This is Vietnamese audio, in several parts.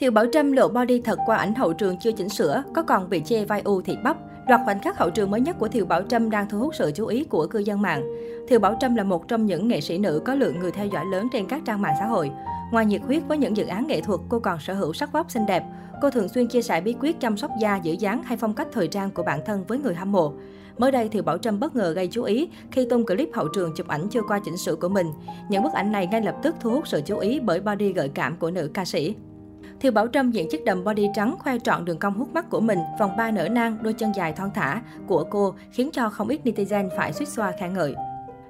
Thiều Bảo Trâm lộ body thật qua ảnh hậu trường chưa chỉnh sửa, có còn bị chê vai u thịt bắp. Loạt khoảnh khắc hậu trường mới nhất của Thiều Bảo Trâm đang thu hút sự chú ý của cư dân mạng. Thiều Bảo Trâm là một trong những nghệ sĩ nữ có lượng người theo dõi lớn trên các trang mạng xã hội. Ngoài nhiệt huyết với những dự án nghệ thuật, cô còn sở hữu sắc vóc xinh đẹp. Cô thường xuyên chia sẻ bí quyết chăm sóc da, giữ dáng hay phong cách thời trang của bản thân với người hâm mộ. Mới đây, Thiều Bảo Trâm bất ngờ gây chú ý khi tung clip hậu trường chụp ảnh chưa qua chỉnh sửa của mình. Những bức ảnh này ngay lập tức thu hút sự chú ý bởi body gợi cảm của nữ ca sĩ. Thiều Bảo Trâm diện chiếc đầm body trắng khoe trọn đường cong hút mắt của mình, vòng ba nở nang, đôi chân dài thon thả của cô khiến cho không ít netizen phải suýt xoa khen ngợi.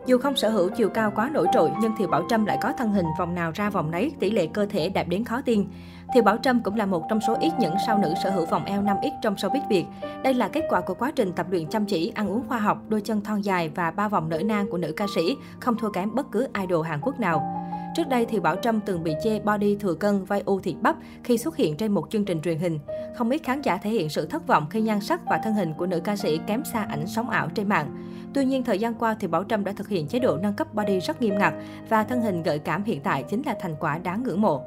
Dù không sở hữu chiều cao quá nổi trội, nhưng Thiều Bảo Trâm lại có thân hình vòng nào ra vòng nấy, tỷ lệ cơ thể đẹp đến khó tin. Thiều Bảo Trâm cũng là một trong số ít những sao nữ sở hữu vòng eo 5X trong showbiz Việt. Đây là kết quả của quá trình tập luyện chăm chỉ, ăn uống khoa học, đôi chân thon dài và ba vòng nở nang của nữ ca sĩ, không thua kém bất cứ idol Hàn Quốc nào. Trước đây thì Bảo Trâm từng bị chê body thừa cân, vai u thịt bắp khi xuất hiện trên một chương trình truyền hình. Không ít khán giả thể hiện sự thất vọng khi nhan sắc và thân hình của nữ ca sĩ kém xa ảnh sống ảo trên mạng. Tuy nhiên, thời gian qua thì Bảo Trâm đã thực hiện chế độ nâng cấp body rất nghiêm ngặt và thân hình gợi cảm hiện tại chính là thành quả đáng ngưỡng mộ.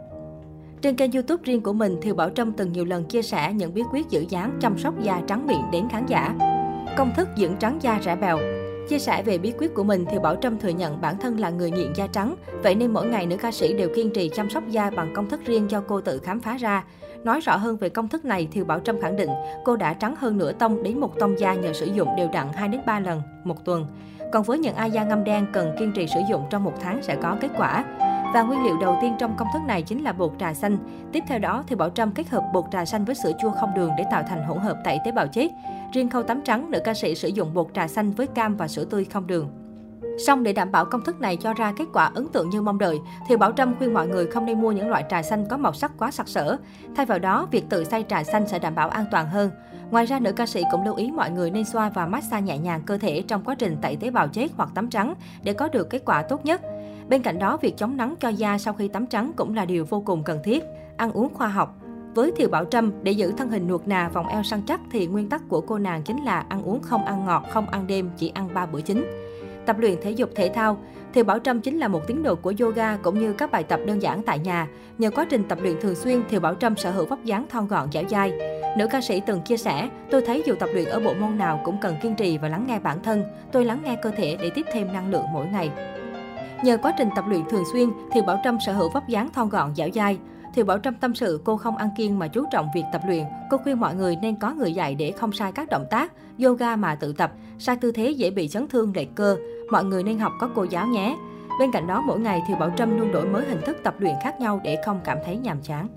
Trên kênh YouTube riêng của mình, Thiều Bảo Trâm từng nhiều lần chia sẻ những bí quyết giữ dáng, chăm sóc da trắng miệng đến khán giả. Công thức dưỡng trắng da rẻ bèo, Chia sẻ về bí quyết của mình thì Bảo Trâm thừa nhận bản thân là người nghiện da trắng, vậy nên mỗi ngày nữ ca sĩ đều kiên trì chăm sóc da bằng công thức riêng do cô tự khám phá ra. Nói rõ hơn về công thức này thì Bảo Trâm khẳng định cô đã trắng hơn nửa tông đến một tông da nhờ sử dụng đều đặn 2 đến 3 lần một tuần. Còn với những ai da ngâm đen cần kiên trì sử dụng trong một tháng sẽ có kết quả. Và nguyên liệu đầu tiên trong công thức này chính là bột trà xanh. Tiếp theo đó thì Bảo Trâm kết hợp bột trà xanh với sữa chua không đường để tạo thành hỗn hợp tẩy tế bào chết. Riêng khâu tắm trắng, nữ ca sĩ sử dụng bột trà xanh với cam và sữa tươi không đường. Song để đảm bảo công thức này cho ra kết quả ấn tượng như mong đợi, thì Bảo Trâm khuyên mọi người không nên mua những loại trà xanh có màu sắc quá sặc sỡ. Thay vào đó, việc tự xay trà xanh sẽ đảm bảo an toàn hơn. Ngoài ra, nữ ca sĩ cũng lưu ý mọi người nên xoa và massage nhẹ nhàng cơ thể trong quá trình tẩy tế bào chết hoặc tắm trắng để có được kết quả tốt nhất. Bên cạnh đó, việc chống nắng cho da sau khi tắm trắng cũng là điều vô cùng cần thiết. Ăn uống khoa học, với Thiều Bảo Trâm, để giữ thân hình nuột nà, vòng eo săn chắc thì nguyên tắc của cô nàng chính là ăn uống không ăn ngọt, không ăn đêm, chỉ ăn 3 bữa chính. Tập luyện thể dục thể thao, Thiều Bảo Trâm chính là một tín đồ của yoga cũng như các bài tập đơn giản tại nhà. Nhờ quá trình tập luyện thường xuyên, Thiều Bảo Trâm sở hữu vóc dáng thon gọn dẻo dai. Nữ ca sĩ từng chia sẻ, tôi thấy dù tập luyện ở bộ môn nào cũng cần kiên trì và lắng nghe bản thân. Tôi lắng nghe cơ thể để tiếp thêm năng lượng mỗi ngày. Nhờ quá trình tập luyện thường xuyên, Thiều Bảo Trâm sở hữu vóc dáng thon gọn dẻo dai. Thiều Bảo Trâm tâm sự cô không ăn kiêng mà chú trọng việc tập luyện. Cô khuyên mọi người nên có người dạy để không sai các động tác, yoga mà tự tập, sai tư thế dễ bị chấn thương lệch cơ. Mọi người nên học có cô giáo nhé. Bên cạnh đó, mỗi ngày Thiều Bảo Trâm luôn đổi mới hình thức tập luyện khác nhau để không cảm thấy nhàm chán.